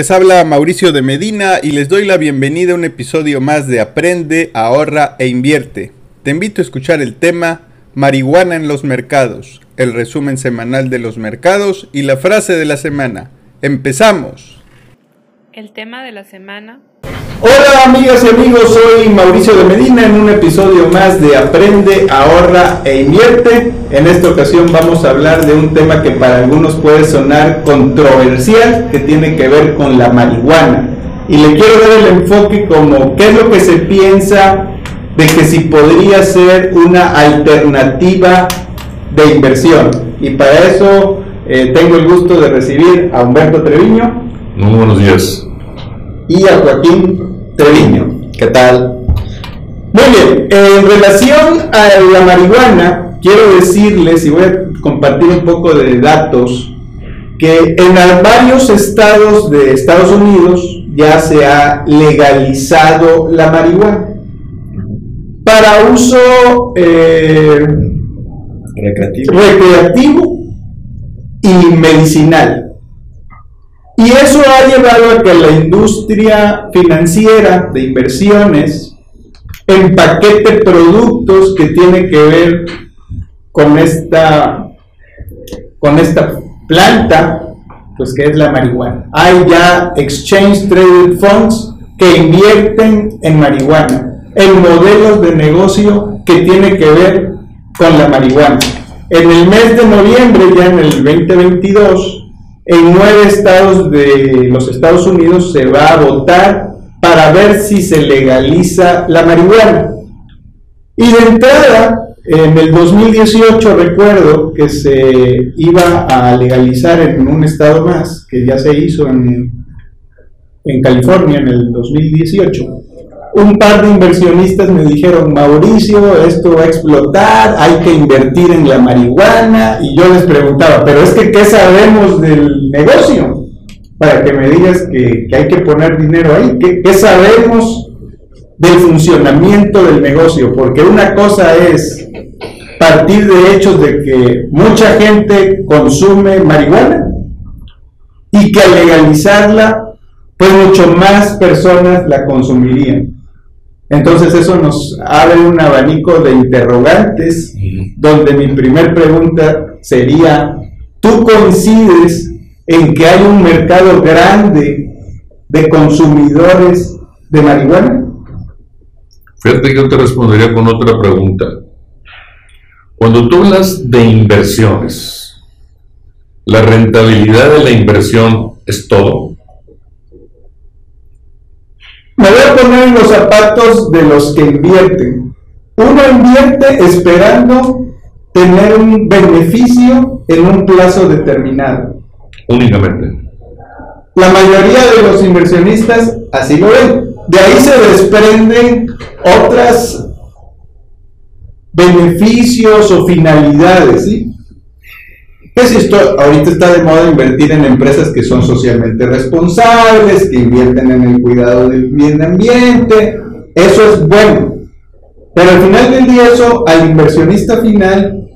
Les habla Mauricio de Medina y les doy la bienvenida a un episodio más de Aprende, ahorra e invierte. Te invito a escuchar el tema Marihuana en los mercados, el resumen semanal de los mercados y la frase de la semana. ¡Empezamos! El tema de la semana Hola amigas y amigos, soy Mauricio de Medina en un episodio más de Aprende, ahorra e invierte. En esta ocasión vamos a hablar de un tema que para algunos puede sonar controversial, que tiene que ver con la marihuana. Y le quiero dar el enfoque como qué es lo que se piensa de que si podría ser una alternativa de inversión. Y para eso eh, tengo el gusto de recibir a Humberto Treviño. Muy buenos días. Y a Joaquín Treviño. ¿Qué tal? Muy bien, en relación a la marihuana, quiero decirles, y voy a compartir un poco de datos, que en varios estados de Estados Unidos ya se ha legalizado la marihuana para uso eh, Recreativo. recreativo y medicinal. Y eso ha llevado a que la industria financiera de inversiones empaquete productos que tienen que ver con esta, con esta planta, pues que es la marihuana. Hay ya exchange traded funds que invierten en marihuana, en modelos de negocio que tienen que ver con la marihuana. En el mes de noviembre, ya en el 2022, en nueve estados de los Estados Unidos se va a votar para ver si se legaliza la marihuana. Y de entrada, en el 2018 recuerdo que se iba a legalizar en un estado más, que ya se hizo en, en California en el 2018 un par de inversionistas me dijeron, Mauricio, esto va a explotar, hay que invertir en la marihuana. Y yo les preguntaba, pero es que, ¿qué sabemos del negocio? Para que me digas que, hay que poner dinero ahí. ¿Qué, ¿Qué, sabemos del funcionamiento del negocio? Porque una cosa es partir de hechos de que mucha gente consume marihuana y que al legalizarla, pues mucho más personas la consumirían. Entonces eso nos abre un abanico de interrogantes, donde mi primer pregunta sería, ¿tú coincides en que hay un mercado grande de consumidores de marihuana? Fíjate que yo te respondería con otra pregunta. Cuando tú hablas de inversiones, ¿la rentabilidad de la inversión es todo? Me voy a poner en los zapatos de los que invierten. Uno invierte esperando tener un beneficio en un plazo determinado. Únicamente. La mayoría de los inversionistas así lo ven. De ahí se desprenden otras beneficios o finalidades, ¿sí? Pues esto ahorita está de moda invertir en empresas que son socialmente responsables, que invierten en el cuidado del medio ambiente, eso es bueno. Pero al final del día eso al inversionista final,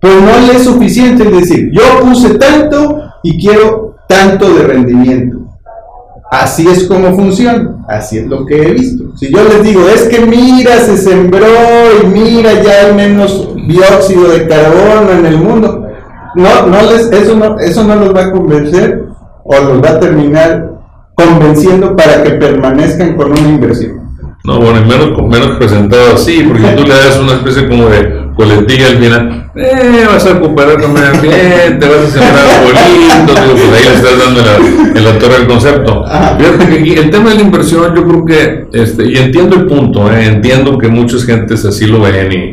pues no le es suficiente, es decir, yo puse tanto y quiero tanto de rendimiento. Así es como funciona, así es lo que he visto. Si yo les digo, es que mira, se sembró y mira, ya hay menos dióxido de carbono en el mundo, no, no les, eso, no, eso no los va a convencer o los va a terminar convenciendo para que permanezcan con una inversión. No, bueno, menos, menos presentado así, porque tú le das una especie como de coletilla al final, eh, vas a recuperar con medio ambiente, vas a sembrar bolitos, digo, pues ahí le estás dando la, en la torre del concepto. Fíjate que aquí el tema de la inversión, yo creo que, este, y entiendo el punto, eh, entiendo que muchas gentes así lo ven y,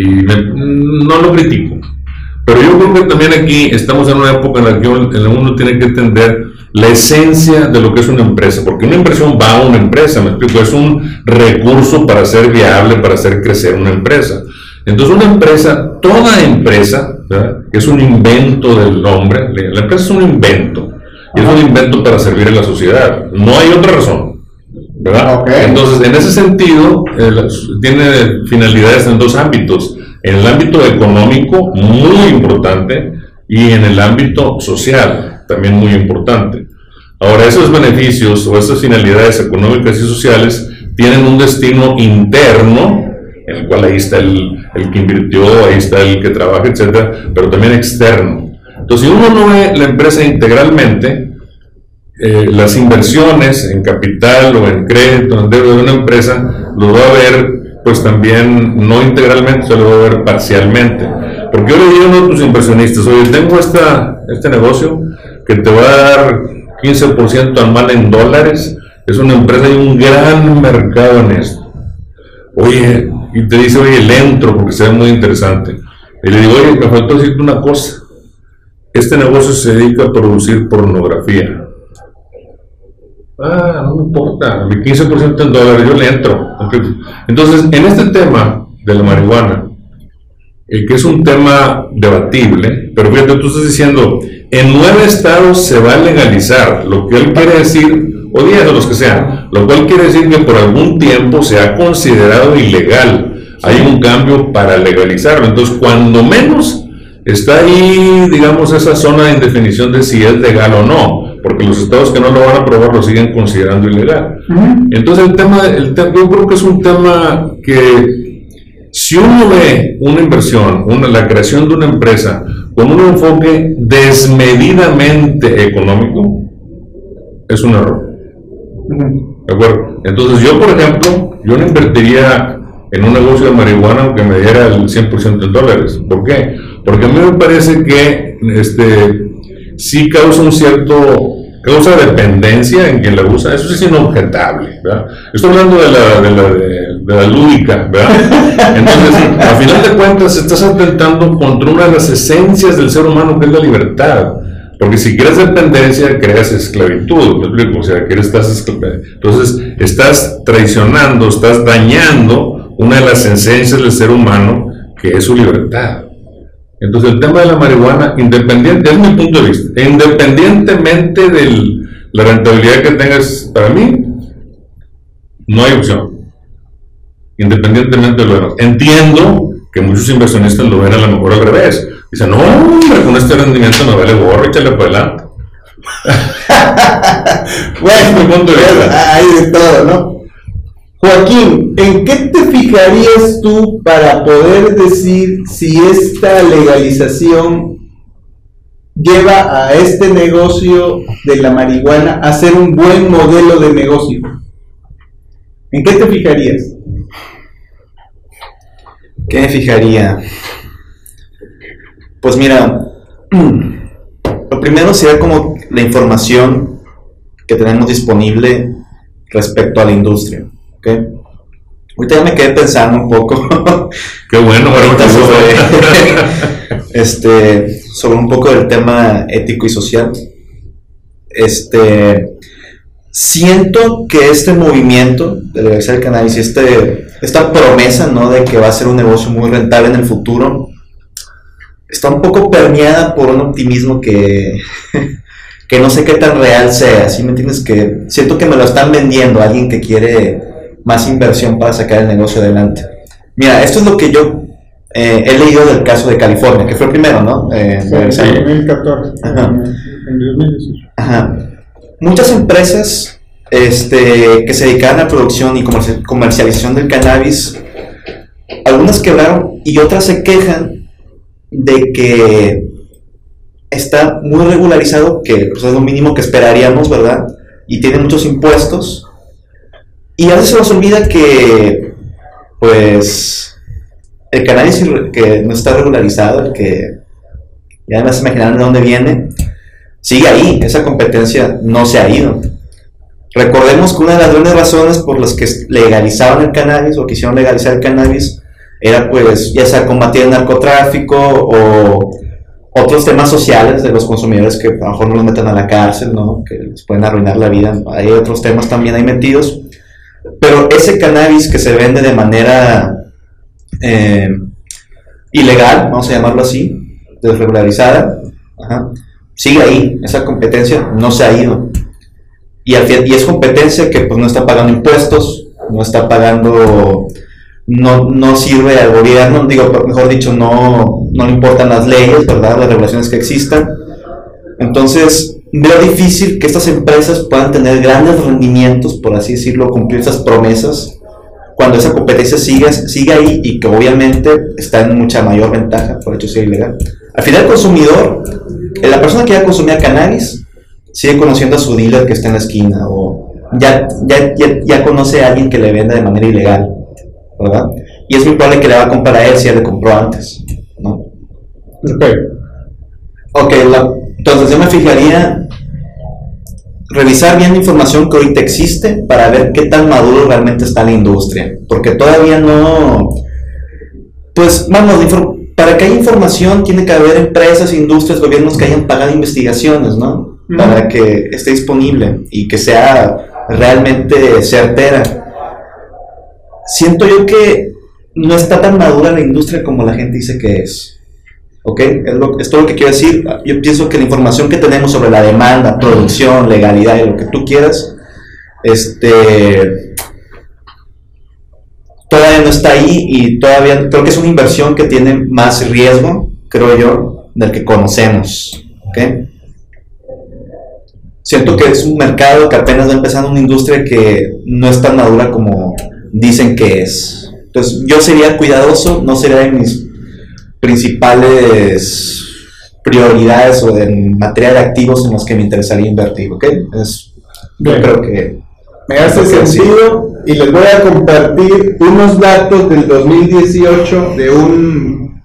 y me, no lo critico. Pero yo creo que también aquí estamos en una época en la que uno tiene que entender la esencia de lo que es una empresa, porque una inversión va a una empresa, me explico, es un recurso para ser viable, para hacer crecer una empresa. Entonces una empresa, toda empresa, que es un invento del hombre, la empresa es un invento, y es un invento para servir a la sociedad, no hay otra razón. ¿Verdad? Okay. Entonces, en ese sentido, eh, tiene finalidades en dos ámbitos en el ámbito económico muy importante y en el ámbito social también muy importante. Ahora, esos beneficios o esas finalidades económicas y sociales tienen un destino interno, en el cual ahí está el, el que invirtió, ahí está el que trabaja, etcétera, pero también externo. Entonces, si uno no ve la empresa integralmente, eh, las inversiones en capital o en crédito, en deuda de una empresa, lo va a ver pues también no integralmente, se lo va a ver parcialmente. Porque yo le digo a uno de tus inversionistas, oye, tengo esta, este negocio que te va a dar 15% anual en dólares, es una empresa y un gran mercado en esto. Oye, y te dice, oye, le entro porque se ve muy interesante. Y le digo, oye, me faltó decirte una cosa. Este negocio se dedica a producir pornografía. Ah, no me importa, mi 15% en dólares, yo le entro. Entonces, en este tema de la marihuana, el que es un tema debatible, pero fíjate, tú estás diciendo, en nueve estados se va a legalizar, lo que él quiere decir, o diez los que sean, lo cual quiere decir que por algún tiempo se ha considerado ilegal. Hay un cambio para legalizarlo. Entonces, cuando menos está ahí, digamos, esa zona de indefinición de si es legal o no porque los estados que no lo van a aprobar lo siguen considerando ilegal. Entonces el tema, el yo creo que es un tema que si uno ve una inversión, una, la creación de una empresa con un enfoque desmedidamente económico, es un error. ¿De acuerdo? Entonces yo, por ejemplo, yo no invertiría en un negocio de marihuana aunque me diera el 100% en dólares. ¿Por qué? Porque a mí me parece que este, sí causa un cierto causa dependencia en quien la usa, eso es inobjetable, ¿verdad? Estoy hablando de la, de la, de, la lúdica, ¿verdad? Entonces, a final de cuentas, estás atentando contra una de las esencias del ser humano, que es la libertad. Porque si creas dependencia, creas esclavitud, ¿me explico? O sea, que estás Entonces, estás traicionando, estás dañando una de las esencias del ser humano, que es su libertad. Entonces el tema de la marihuana, independiente, es mi punto de vista, independientemente de la rentabilidad que tengas, para mí, no hay opción. Independientemente de lo demás. Entiendo que muchos inversionistas lo ven a lo mejor al revés. Dicen, no, hombre, con este rendimiento no vale gorro, échale para adelante. bueno, mi punto de vista. Hay de todo, ¿no? Joaquín, ¿en qué te fijarías tú para poder decir si esta legalización lleva a este negocio de la marihuana a ser un buen modelo de negocio? ¿En qué te fijarías? ¿Qué me fijaría? Pues mira, lo primero sería como la información que tenemos disponible respecto a la industria. ¿Okay? Ahorita ya me quedé pensando un poco. Qué bueno, ahorita sobre, este, sobre un poco del tema ético y social. Este, siento que este movimiento de legalizar el cannabis y este, esta promesa ¿no? de que va a ser un negocio muy rentable en el futuro está un poco permeada por un optimismo que, que no sé qué tan real sea. ¿Sí me entiendes? Que siento que me lo están vendiendo alguien que quiere más inversión para sacar el negocio adelante. Mira, esto es lo que yo eh, he leído del caso de California, que fue el primero, ¿no? Eh, en 2014. Ajá. En 2018. Ajá. Muchas empresas este, que se dedicaban a producción y comercialización del cannabis, algunas quebraron y otras se quejan de que está muy regularizado, que pues, es lo mínimo que esperaríamos, ¿verdad? Y tiene muchos impuestos y a veces se nos olvida que, pues, el cannabis que no está regularizado, el que ya no se imaginan de dónde viene, sigue ahí, esa competencia no se ha ido. Recordemos que una de las grandes razones por las que legalizaron el cannabis o quisieron legalizar el cannabis era pues ya sea combatir el narcotráfico o otros temas sociales de los consumidores que a lo mejor no los meten a la cárcel, ¿no? que les pueden arruinar la vida. Hay otros temas también ahí metidos. Pero ese cannabis que se vende de manera eh, ilegal, vamos a llamarlo así, desregularizada, sigue ahí, esa competencia no se ha ido. Y, y es competencia que pues no está pagando impuestos, no está pagando, no, no sirve al gobierno, digo, mejor dicho, no, no le importan las leyes, ¿verdad? Las regulaciones que existan. Entonces, veo difícil que estas empresas puedan tener grandes rendimientos, por así decirlo, cumplir esas promesas, cuando esa competencia sigue, sigue ahí y que obviamente está en mucha mayor ventaja por hecho ser ilegal. Al final el consumidor, eh, la persona que ya consumía cannabis, sigue conociendo a su dealer que está en la esquina o ya, ya, ya, ya conoce a alguien que le venda de manera ilegal, ¿verdad? Y es muy probable que le va a comprar a él si ya le compró antes, ¿no? Ok. Ok, la- entonces yo me fijaría revisar bien la información que ahorita existe para ver qué tan maduro realmente está la industria, porque todavía no, pues vamos, para que haya información tiene que haber empresas, industrias, gobiernos que hayan pagado investigaciones, ¿no? Para que esté disponible y que sea realmente certera. Siento yo que no está tan madura la industria como la gente dice que es. ¿Ok? Es, todo lo que quiero decir. Yo pienso que la información que tenemos sobre la demanda, producción, legalidad y lo que tú quieras, este, todavía no está ahí y todavía creo que es una inversión que tiene más riesgo, creo yo, del que conocemos. ¿Ok? Siento que es un mercado que apenas va empezando, una industria que no es tan madura como dicen que es. Entonces, yo sería cuidadoso, no sería de mis principales prioridades o en materia de activos en los que me interesaría invertir, ¿ok? Es, yo Bien. creo que Me hace sentido y les voy a compartir unos datos del 2018 de un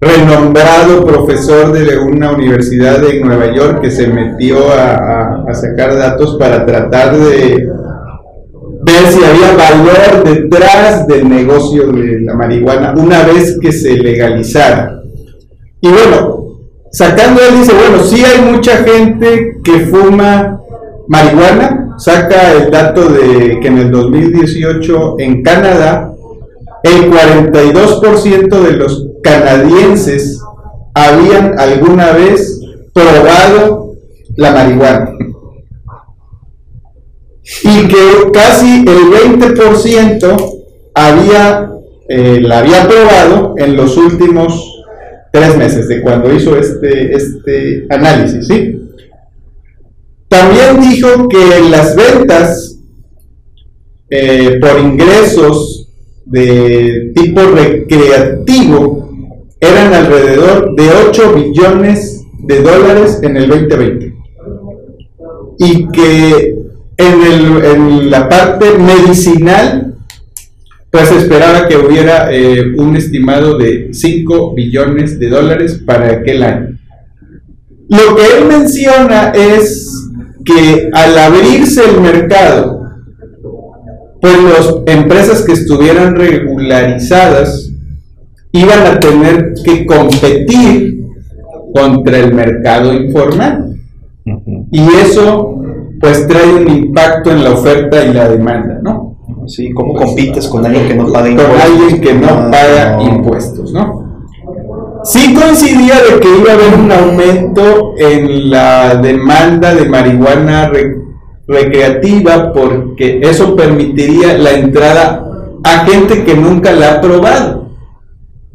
renombrado profesor de una universidad de Nueva York que se metió a, a- a sacar datos para tratar de ver si había valor detrás del negocio de la marihuana una vez que se legalizara. Y bueno, sacando él dice, bueno, sí hay mucha gente que fuma marihuana, saca el dato de que en el 2018 en Canadá el 42% de los canadienses habían alguna vez probado la marihuana. Y que casi el 20% había, eh, la había probado en los últimos tres meses de cuando hizo este, este análisis, ¿sí? También dijo que las ventas eh, por ingresos de tipo recreativo eran alrededor de 8 billones de dólares en el 2020. Y que en, el- en la parte medicinal, pues esperaba que hubiera eh, un estimado de 5 billones de dólares para aquel año. Lo que él menciona es que al abrirse el mercado, pues las empresas que estuvieran regularizadas iban a tener que competir contra el mercado informal. Y eso pues trae un impacto en la oferta y la demanda, ¿no? sí, ¿cómo compites con alguien que no paga Con impuestos? alguien que no Ah, paga no. impuestos, ¿no? Sí coincidía de que iba a haber un aumento en la demanda de marihuana re- recreativa porque eso permitiría la entrada a gente que nunca la ha probado.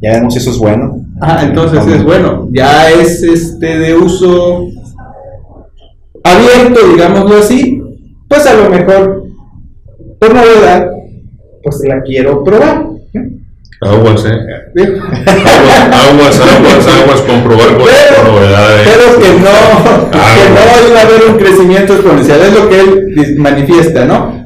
Ya vemos si eso es bueno. Ah, entonces es bueno, ya es este de uso abierto, digámoslo así, pues a lo mejor por novedad, pues la quiero probar. Aguas, eh. Aguas, aguas, aguas, aguas, comprobar con Pero- novedades. Pero que no, que no iba a haber un crecimiento exponencial, es lo que él manifiesta, ¿no?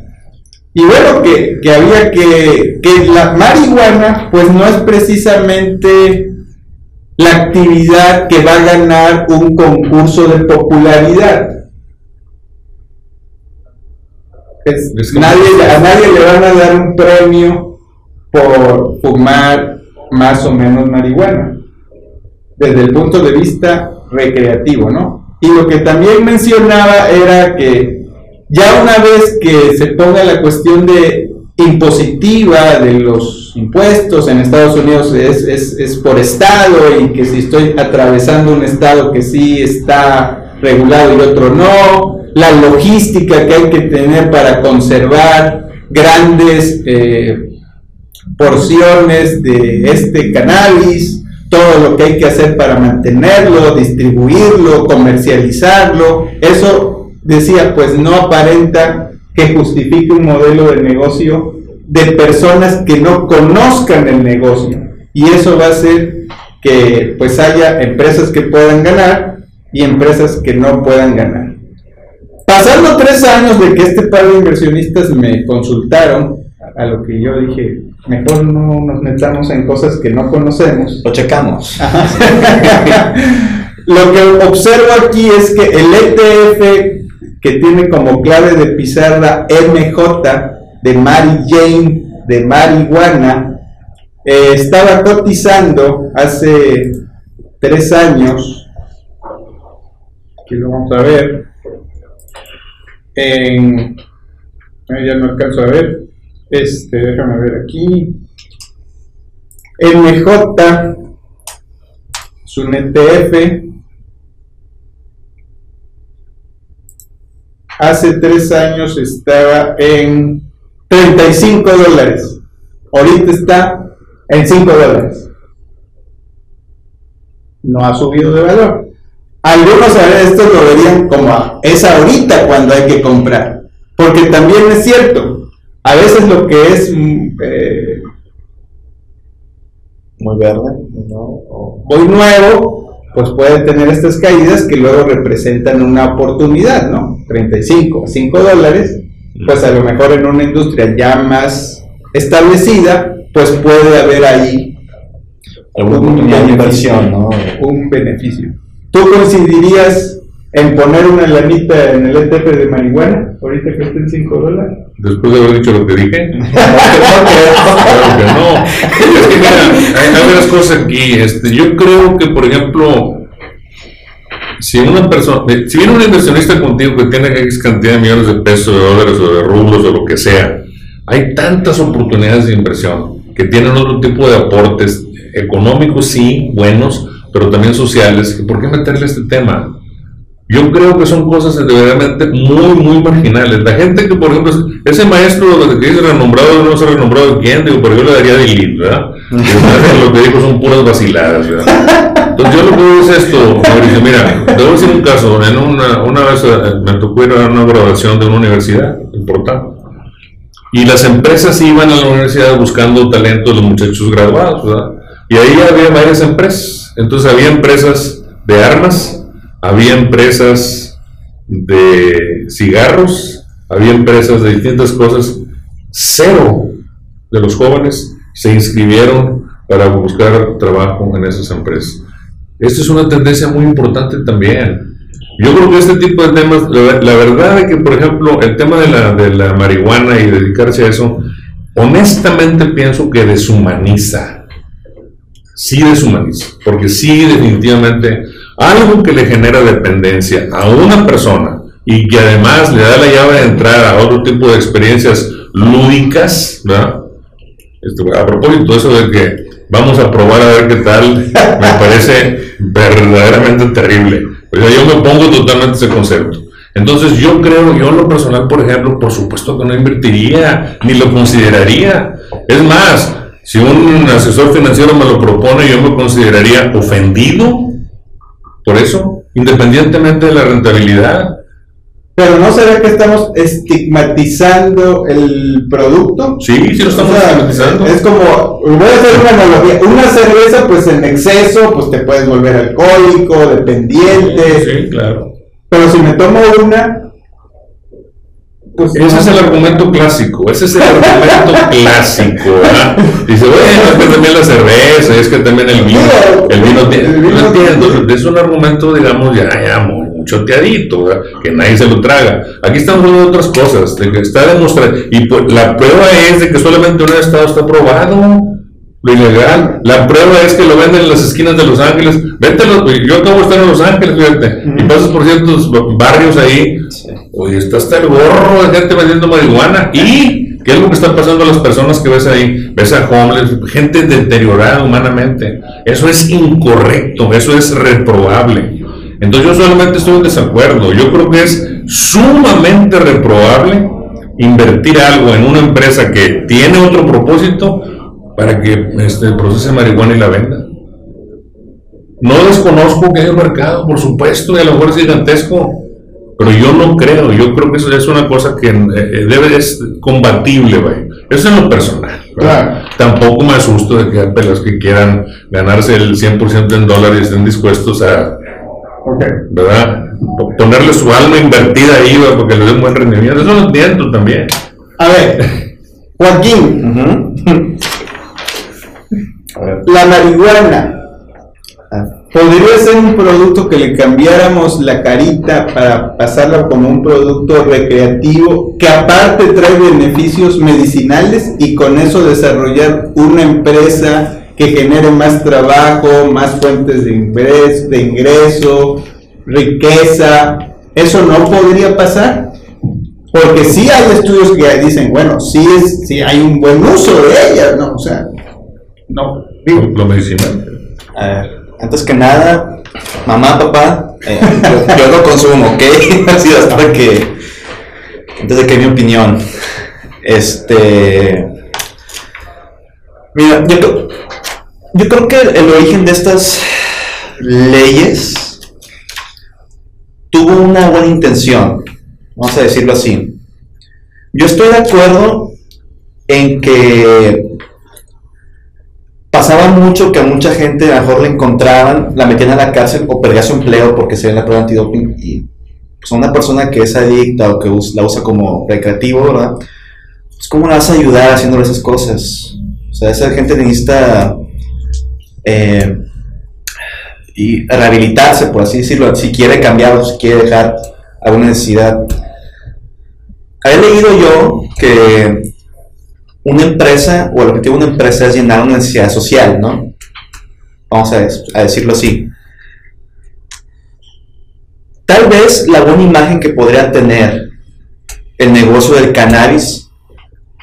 Y bueno, que, que había que, que la marihuana, pues no es precisamente la actividad que va a ganar un concurso de popularidad. Es- Es como- nadie, a nadie le van a dar un premio por fumar más o menos marihuana desde el punto de vista recreativo, ¿no? Y lo que también mencionaba era que ya una vez que se ponga la cuestión de impositiva de los impuestos en Estados Unidos es, es, es por estado y que si estoy atravesando un estado que sí está regulado y otro no, la logística que hay que tener para conservar grandes eh, porciones de este cannabis, todo lo que hay que hacer para mantenerlo, distribuirlo, comercializarlo. Eso decía, pues no aparenta que justifique un modelo de negocio de personas que no conozcan el negocio. Y eso va a hacer que pues haya empresas que puedan ganar y empresas que no puedan ganar. Pasando tres años de que este par de inversionistas me consultaron, a lo que yo dije, mejor no nos metamos en cosas que no conocemos. Lo checamos. lo que observo aquí es que el ETF que tiene como clave de pizarra MJ de Mary Jane de marihuana eh, estaba cotizando hace tres años, aquí lo vamos a ver, en, ya no alcanzo a ver, este, déjame ver aquí, MJ, es un ETF, hace tres años estaba en 35 dólares. Ahorita está en 5 dólares. No ha subido de valor. Algunos a ver, esto lo verían como es ahorita cuando hay que comprar. Porque también es cierto, a veces lo que es mm, eh, muy verde, muy nuevo, pues puede tener estas caídas que luego representan una oportunidad, ¿no? 35, 5 dólares pues a lo mejor en una industria ya más establecida, pues puede haber ahí un beneficio, ¿no? un beneficio. ¿Tú coincidirías en poner una lanita en el ETF de marihuana, ahorita que esté en 5 dólares? Después de haber dicho lo que dije. claro que no. Es que mira, hay, hay varias cosas aquí. Este, yo creo que, por ejemplo, si una persona, si viene un inversionista contigo que tiene X cantidad de millones de pesos, de dólares o de rublos o lo que sea, hay tantas oportunidades de inversión que tienen otro tipo de aportes económicos, sí, buenos, pero también sociales. ¿Por qué meterle este tema? Yo creo que son cosas verdaderamente muy, muy marginales. La gente que, por ejemplo, ese maestro que dice renombrado, no sé renombrado quién, digo, pero yo le daría de lead, ¿verdad? lo que dijo son puras vaciladas, ¿verdad? Entonces yo lo que digo es esto, Mauricio, mira, te voy a decir un caso, en una, una vez eh, me tocó ir a una graduación de una universidad importante, y las empresas iban a la universidad buscando talento de los muchachos graduados, ¿verdad? Y ahí había varias empresas, entonces había empresas de armas, había empresas de cigarros, había empresas de distintas cosas, cero de los jóvenes se inscribieron para buscar trabajo en esas empresas. Esto es una tendencia muy importante también. Yo creo que este tipo de temas, la, verdad es que, por ejemplo, el tema de la, de la marihuana y dedicarse a eso, honestamente pienso que deshumaniza. Sí deshumaniza, porque sí definitivamente algo que le genera dependencia a una persona y que además le da la llave de entrar a otro tipo de experiencias lúdicas, ¿verdad? Este, a propósito de eso de que vamos a probar a ver qué tal, me parece verdaderamente terrible. O sea, yo me pongo totalmente ese concepto. Entonces yo creo, yo en lo personal, por ejemplo, por supuesto que no invertiría, ni lo consideraría. Es más, si un asesor financiero me lo propone, yo me consideraría ofendido por eso, independientemente de la rentabilidad. Pero no se ve que estamos estigmatizando el producto. Sí, sí lo estamos estigmatizando. Es como, voy a hacer una analogía. Una cerveza, pues en exceso, pues te puedes volver alcohólico, dependiente. Sí, claro. Pero si me tomo una, pues ese es el argumento clásico, ese es el argumento clásico, ¿verdad? Dice, bueno, es que también la cerveza, es que también el vino, el vino, tiene, no entiendo, es un argumento, digamos, ya, ya muy choteadito, que nadie se lo traga. Aquí estamos hablando de otras cosas, de que está demostrado, y pues, la prueba es de que solamente un estado está aprobado, lo ilegal. La prueba es que lo venden en las esquinas de Los Ángeles. Vete, yo acabo de estar en Los Ángeles, fíjate, y pasas por ciertos barrios ahí, oye, está hasta el gorro de gente vendiendo marihuana, y ¿Qué es lo que está pasando a las personas que ves ahí? Ves a homeless, gente deteriorada humanamente. Eso es incorrecto, eso es reprobable. Entonces yo solamente estoy en desacuerdo. Yo creo que es sumamente reprobable invertir algo en una empresa que tiene otro propósito para que este, procese marihuana y la venda. No desconozco que hay un mercado, por supuesto, y a lo mejor es gigantesco, pero yo no creo, yo creo que eso es una cosa que eh, debe es combatible, güey. Eso es lo personal. Claro. Tampoco me asusto de que hay pelas que quieran ganarse el 100% en dólares y estén dispuestos a, Ok. ¿verdad? Ponerle su alma invertida ahí, güey, porque le den buen rendimiento. Eso lo entiendo también. A ver, Joaquín. A ver. La marihuana. ¿Podría ser un producto que le cambiáramos la carita para pasarlo como un producto recreativo que aparte trae beneficios medicinales y con eso desarrollar una empresa que genere más trabajo, más fuentes de ingreso, de ingreso riqueza? ¿Eso no podría pasar? Porque sí hay estudios que dicen, bueno, sí, es, sí hay un buen uso de ellas, ¿no? O sea, no. Digo, Lo medicinal. A ver, antes que nada, mamá, papá, eh, yo, yo lo consumo, ¿ok? Así hasta que, antes de que mi opinión, este, mira, yo, creo- yo creo que el origen de estas leyes tuvo una buena intención, vamos a decirlo así. Yo estoy de acuerdo en que pasaba mucho que a mucha gente a lo mejor la encontraban, la metían a la cárcel o perdía su empleo porque se ve la prueba antidoping y pues una persona que es adicta o que la usa como recreativo, ¿verdad? Pues cómo la vas a ayudar haciéndole esas cosas. O sea, esa gente necesita eh, y rehabilitarse, por así decirlo, si quiere cambiar o si quiere dejar alguna necesidad. Había leído yo que una empresa o el objetivo de una empresa es llenar una necesidad social, ¿no? Vamos a, decirlo así. Tal vez la buena imagen que podría tener el negocio del cannabis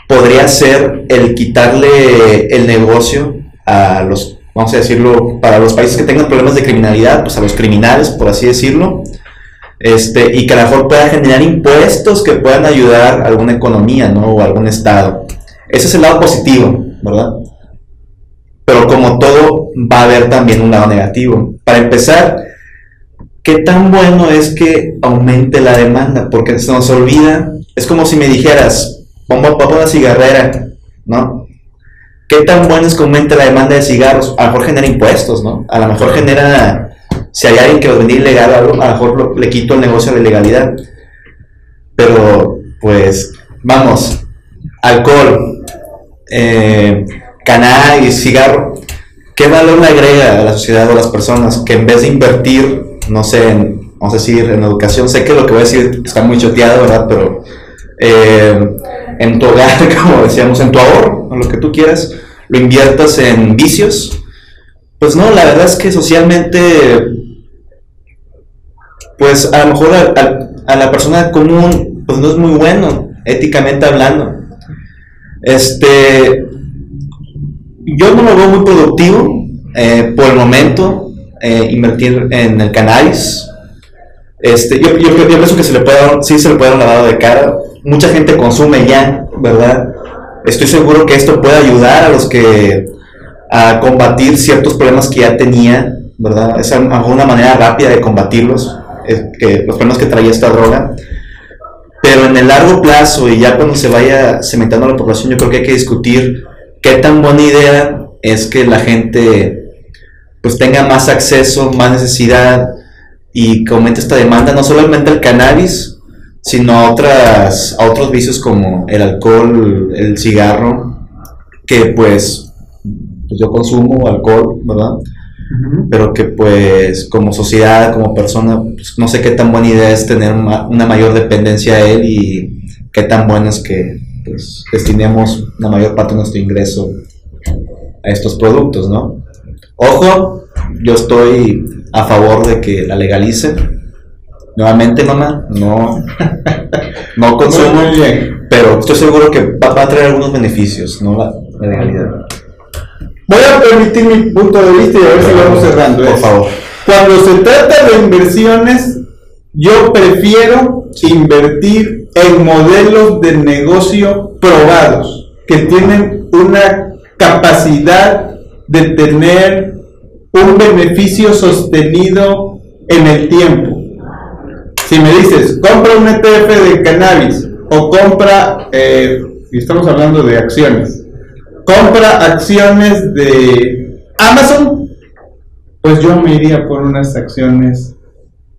podría ser el quitarle el negocio a los, vamos a decirlo, para los países que tengan problemas de criminalidad, pues a los criminales, por así decirlo, este, y que a lo mejor pueda generar impuestos que puedan ayudar a alguna economía, ¿no? O a algún estado. Ese es el lado positivo, ¿verdad? Pero como todo, va a haber también un lado negativo. Para empezar, ¿qué tan bueno es que aumente la demanda? Porque se nos olvida, es como si me dijeras, vamos a una cigarrera, ¿no? ¿Qué tan bueno es que aumente la demanda de cigarros? A lo mejor genera impuestos, ¿no? A lo mejor genera, si hay alguien que los vende ilegal a lo mejor le quito el negocio a la ilegalidad. Pero, pues, vamos, alcohol, eh, cannabis, cigarro, ¿qué valor le agrega a la sociedad o a las personas que en vez de invertir, no sé, en, vamos a decir, en educación, sé que lo que voy a decir está muy choteado, ¿verdad? Pero eh, en tu hogar, como decíamos, en tu ahorro, en lo que tú quieras, lo inviertas en vicios, pues no, la verdad es que socialmente, pues a lo mejor a, a- a la persona común, pues no es muy bueno, éticamente hablando. Este, yo no lo veo muy productivo eh, por el momento eh, invertir en el cannabis. Este, yo, pienso que se le puede sí se le puede dar un lavado de cara. Mucha gente consume ya, ¿verdad? Estoy seguro que esto puede ayudar a los que a combatir ciertos problemas que ya tenía, ¿verdad? Es una manera rápida de combatirlos, los problemas que traía esta droga. Pero en el largo plazo y ya cuando se vaya cementando la población, yo creo que hay que discutir qué tan buena idea es que la gente pues tenga más acceso, más necesidad y que aumente esta demanda, no solamente al cannabis, sino a, otras, a otros vicios como el alcohol, el cigarro, que pues, yo consumo alcohol, ¿verdad? Pero que pues como sociedad, como persona, pues, no sé qué tan buena idea es tener una mayor dependencia a él y qué tan bueno es que pues, destinemos la mayor parte de nuestro ingreso a estos productos, ¿no? Ojo, yo estoy a favor de que la legalicen. Nuevamente, mamá, no, no consumo, Muy bien. pero estoy seguro que va, va a traer algunos beneficios, ¿no? La, la legalidad. Voy a permitir mi punto de vista y a ver si vamos cerrando. Por favor. Cuando se trata de inversiones, yo prefiero invertir en modelos de negocio probados, que tienen una capacidad de tener un beneficio sostenido en el tiempo. Si me dices, compra un ETF de cannabis o compra, eh, y estamos hablando de acciones, compra acciones de Amazon, pues yo me iría por unas acciones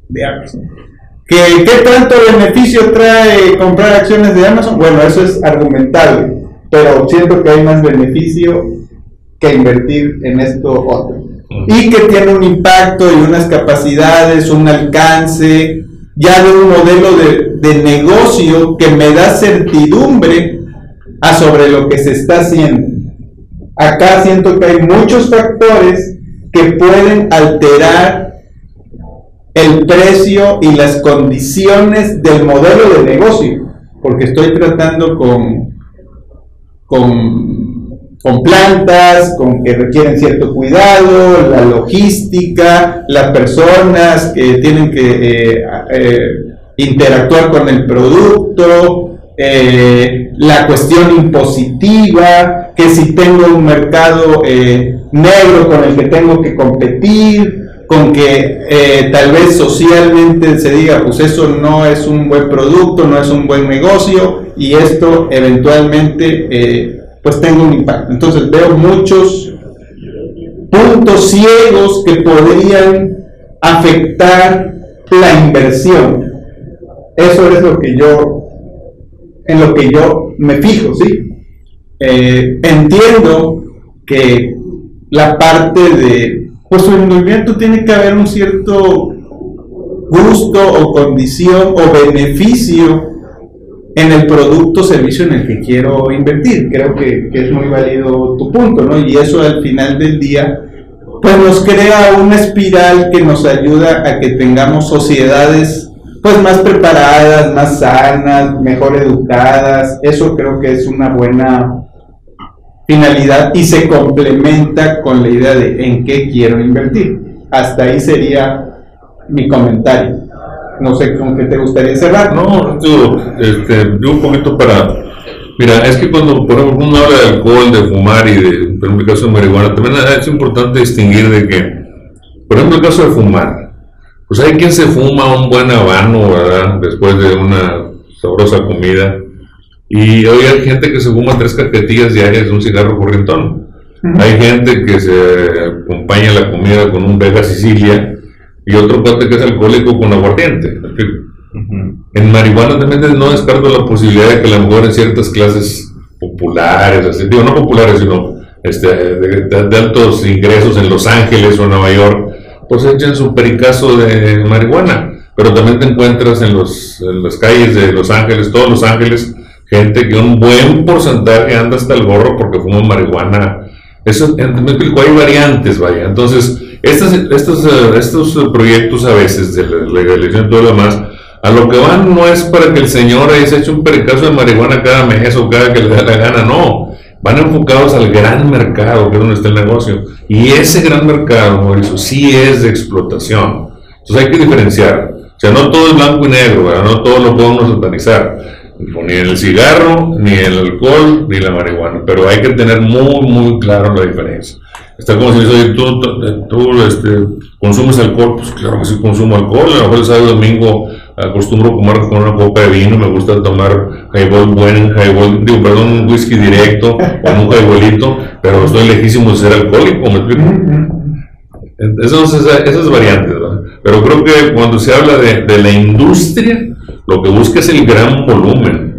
de Amazon. ¿Qué, ¿Qué tanto beneficio trae comprar acciones de Amazon? Bueno, eso es argumentable, pero siento que hay más beneficio que invertir en esto otro. Y que tiene un impacto y unas capacidades, un alcance, ya de un modelo de, de negocio que me da certidumbre a sobre lo que se está haciendo. Acá siento que hay muchos factores que pueden alterar el precio y las condiciones del modelo de negocio, porque estoy tratando con, con, con plantas, con que requieren cierto cuidado, la logística, las personas que tienen que eh, eh, interactuar con el producto, eh, la cuestión impositiva, que si tengo un mercado eh, negro con el que tengo que competir, con que eh, tal vez socialmente se diga, pues eso no es un buen producto, no es un buen negocio y esto eventualmente eh, pues tenga un impacto. Entonces veo muchos puntos ciegos que podrían afectar la inversión. Eso es lo que yo, en lo que yo me fijo, ¿sí? Eh, entiendo que la parte de, en el movimiento tiene que haber un cierto gusto o condición o beneficio en el producto o servicio en el que quiero invertir. Creo que, es muy válido tu punto, ¿no? Y eso al final del día, pues nos crea una espiral que nos ayuda a que tengamos sociedades pues más preparadas, más sanas, mejor educadas. Eso creo que es una buena finalidad y se complementa con la idea de en qué quiero invertir. Hasta ahí sería mi comentario. No sé con qué te gustaría cerrar. No, yo, este, yo un poquito para... Mira, es que cuando por ejemplo uno habla de alcohol, de fumar y de, en marihuana, también es importante distinguir de que, por ejemplo, el caso de fumar, pues hay quien se fuma un buen habano, ¿verdad? Después de una sabrosa comida, y hoy hay gente que se fuma tres cajetillas diarias de un cigarro corrientón. Hay gente que se acompaña la comida con un Vega Sicilia y otro parte que es alcohólico con aguardiente. En marihuana también no descarto la posibilidad de que a lo mejor en ciertas clases populares, así, digo, no populares, sino este, de, de, altos ingresos en Los Ángeles o Nueva York, pues echen su pericazo de marihuana. Pero también te encuentras en, los, en las calles de Los Ángeles, todos Los Ángeles, gente que un buen porcentaje anda hasta el gorro porque fuma marihuana. Eso, me explico, hay variantes, vaya. Entonces, estos, estos, estos proyectos a veces de la legalización y todo lo demás, a lo que van no es para que el señor ahí se eche un pericazo de marihuana cada mes o cada que le da la gana, no. Van enfocados al gran mercado, que es donde está el negocio. Y ese gran mercado, Mauricio, sí es de explotación. Entonces hay que diferenciar. O sea, no todo es blanco y negro, ¿verdad? no todo lo podemos satanizar ni el cigarro, ni el alcohol, ni la marihuana, pero hay que tener muy, muy claro la diferencia. Está como si me dice, tú, tú este, consumes alcohol, pues claro que sí consumo alcohol, a lo mejor el sábado domingo acostumbro comer con una copa de vino, me gusta tomar highball buen, highball, digo, perdón, un whisky directo, o un highballito, pero estoy lejísimo de ser alcohólico, ¿me explico? Entonces, esas variantes, ¿verdad? Pero creo que cuando se habla de, de la industria, lo que busca es el gran volumen.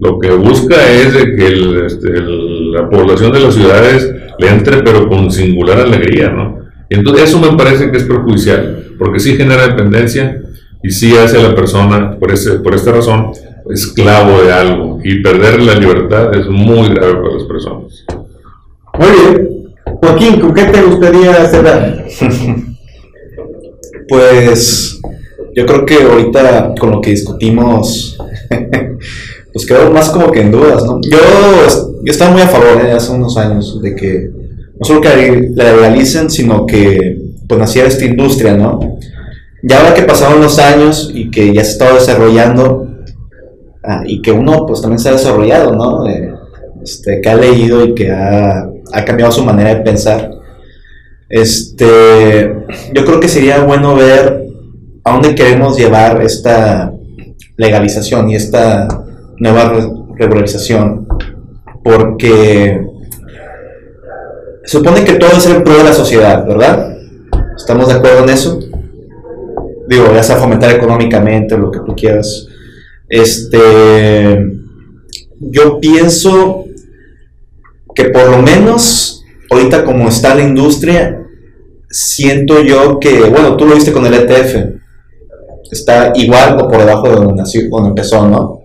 Lo que busca es de que el, este, el, la población de las ciudades le entre pero con singular alegría, ¿no? Entonces eso me parece que es perjudicial, porque sí genera dependencia y sí hace a la persona, por, ese, por esta razón, esclavo de algo. Y perder la libertad es muy grave para las personas. Muy bien. Joaquín, ¿con qué te gustaría cerrar? pues yo creo que ahorita con lo que discutimos, pues quedó más como que en dudas, ¿no? Yo, yo estaba muy a favor ¿eh? hace unos años de que no solo que la legalicen, sino que pues naciera esta industria, ¿no? Ya ahora que pasaron los años y que ya se estaba desarrollando ah, y que uno pues también se ha desarrollado, ¿no? este, que ha leído y que ha, ha cambiado su manera de pensar Este, yo creo que sería bueno ver a dónde queremos llevar esta legalización y esta nueva re- regularización, porque supone que todo es en pro de la sociedad, ¿verdad? ¿Estamos de acuerdo en eso? Digo, ya sea fomentar económicamente, lo que tú quieras. Este, yo pienso que por lo menos ahorita como está la industria, siento yo que, bueno, tú lo viste con el ETF, está igual o por debajo de donde, nació, donde empezó, ¿no?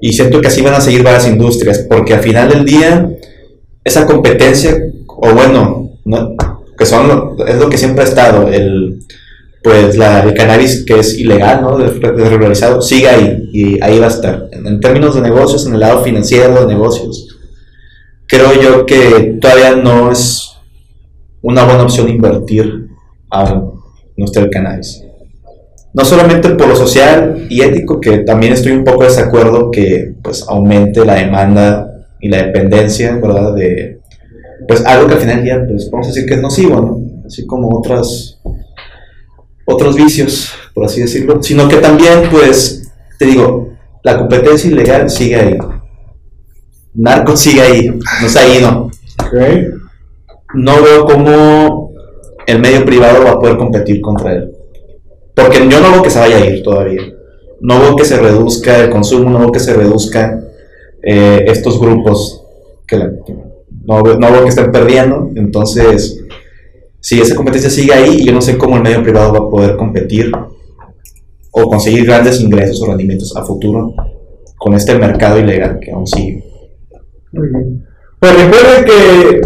Y siento que así van a seguir varias industrias, porque al final del día, esa competencia, o bueno, ¿no? que son, es lo que siempre ha estado, el, pues la, el cannabis que es ilegal, ¿no? De- Desregularizado, sigue ahí, y ahí va a estar. En, en términos de negocios, en el lado financiero de negocios, creo yo que todavía no es una buena opción invertir a nuestro cannabis. No solamente por lo social y ético, que también estoy un poco de desacuerdo que pues aumente la demanda y la dependencia, ¿verdad? De pues algo que al final ya pues vamos a decir que es nocivo, ¿no? Así como otras otros vicios, por así decirlo, sino que también pues te digo, la competencia ilegal sigue ahí. Narco sigue ahí, no se ha ido no veo cómo el medio privado va a poder competir contra él. Porque yo no veo que se vaya a ir todavía. No veo que se reduzca el consumo, no veo que se reduzca eh, estos grupos que la- no, veo- no veo que estén perdiendo. Entonces, si esa competencia sigue ahí, y yo no sé cómo el medio privado va a poder competir o conseguir grandes ingresos o rendimientos a futuro con este mercado ilegal que aún sigue. Muy bien. Pues recuerde que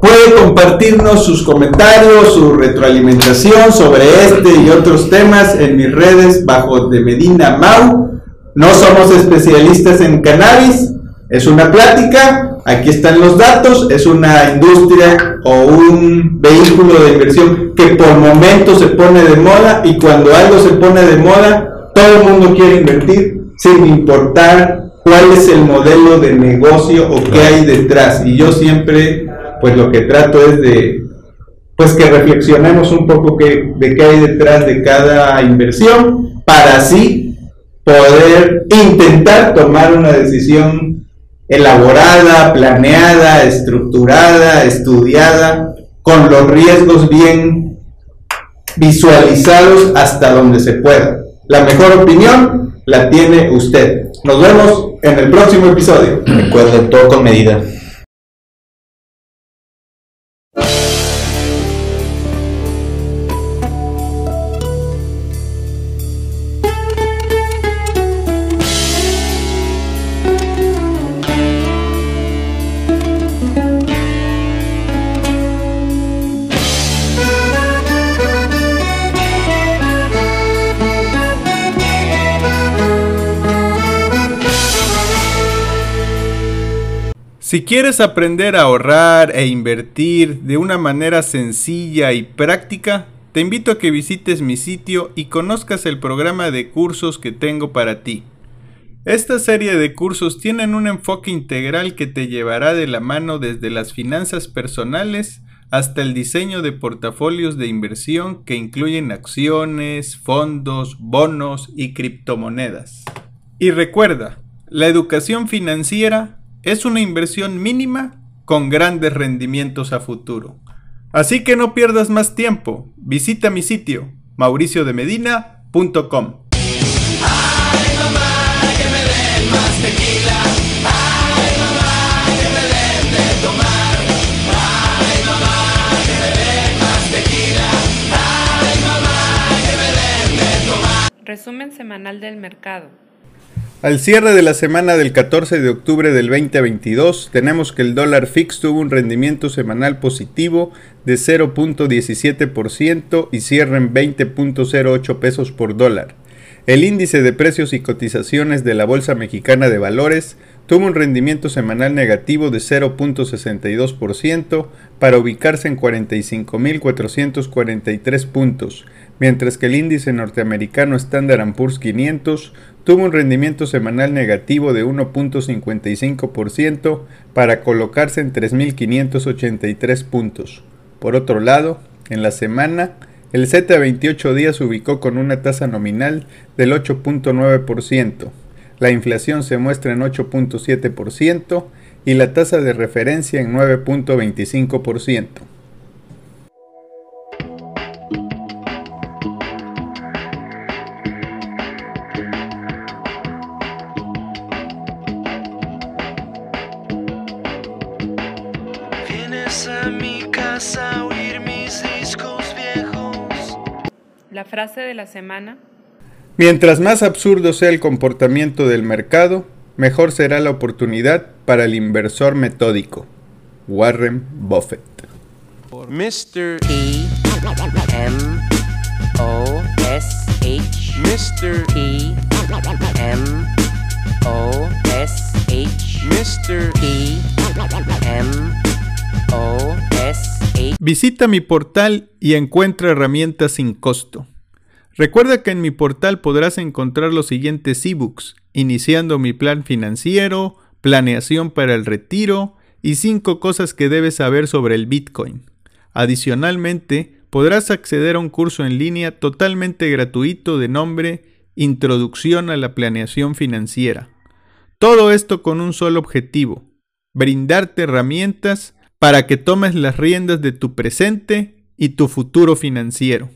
puede compartirnos sus comentarios, su retroalimentación sobre este y otros temas en mis redes bajo de Medina Mau. No somos especialistas en cannabis, es una plática, aquí están los datos, es una industria o un vehículo de inversión que por momentos se pone de moda y cuando algo se pone de moda, todo el mundo quiere invertir sin importar cuál es el modelo de negocio o qué hay detrás. Y yo siempre, pues lo que trato es de, pues que reflexionemos un poco que, de qué hay detrás de cada inversión para así poder intentar tomar una decisión elaborada, planeada, estructurada, estudiada, con los riesgos bien visualizados hasta donde se pueda. La mejor opinión la tiene usted. Nos vemos en el próximo episodio. Recuerden, todo con medida. Quieres aprender a ahorrar e invertir de una manera sencilla y práctica, te invito a que visites mi sitio y conozcas el programa de cursos que tengo para ti. Esta serie de cursos tienen un enfoque integral que te llevará de la mano desde las finanzas personales hasta el diseño de portafolios de inversión que incluyen acciones, fondos, bonos y criptomonedas. Y recuerda, la educación financiera es una inversión mínima con grandes rendimientos a futuro. Así que no pierdas más tiempo, visita mi sitio mauriciodemedina.com. Resumen semanal del mercado. Al cierre de la semana del 14 de octubre del 2022, tenemos que el dólar fix tuvo un rendimiento semanal positivo de 0.17% y cierra en 20.08 pesos por dólar. El índice de precios y cotizaciones de la Bolsa Mexicana de Valores tuvo un rendimiento semanal negativo de 0.62% para ubicarse en 45.443 puntos, mientras que el índice norteamericano Standard Poor's 500 tuvo un rendimiento semanal negativo de 1.55% para colocarse en 3.583 puntos. Por otro lado, en la semana, el Z a 28 días se ubicó con una tasa nominal del 8.9%. La inflación se muestra en 8.7% y la tasa de referencia en 9.25%. frase de la semana. Mientras más absurdo sea el comportamiento del mercado, mejor será la oportunidad para el inversor metódico. Warren Buffett. Mr. T M O S H Mr. T M O S H Mr. T M O S H Visita mi portal y encuentra herramientas sin costo. Recuerda que en mi portal podrás encontrar los siguientes ebooks, iniciando mi plan financiero, planeación para el retiro y 5 cosas que debes saber sobre el Bitcoin. Adicionalmente, podrás acceder a un curso en línea totalmente gratuito de nombre Introducción a la Planeación Financiera. Todo esto con un solo objetivo, brindarte herramientas para que tomes las riendas de tu presente y tu futuro financiero.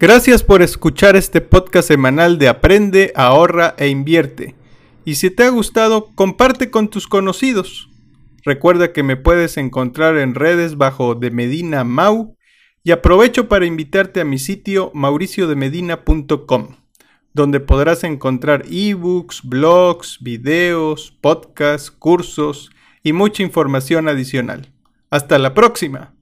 Gracias por escuchar este podcast semanal de Aprende, ahorra e invierte. Y si te ha gustado, comparte con tus conocidos. Recuerda que me puedes encontrar en redes bajo de Medina Mau y aprovecho para invitarte a mi sitio mauriciodemedina.com, donde podrás encontrar ebooks, blogs, videos, podcasts, cursos y mucha información adicional. Hasta la próxima.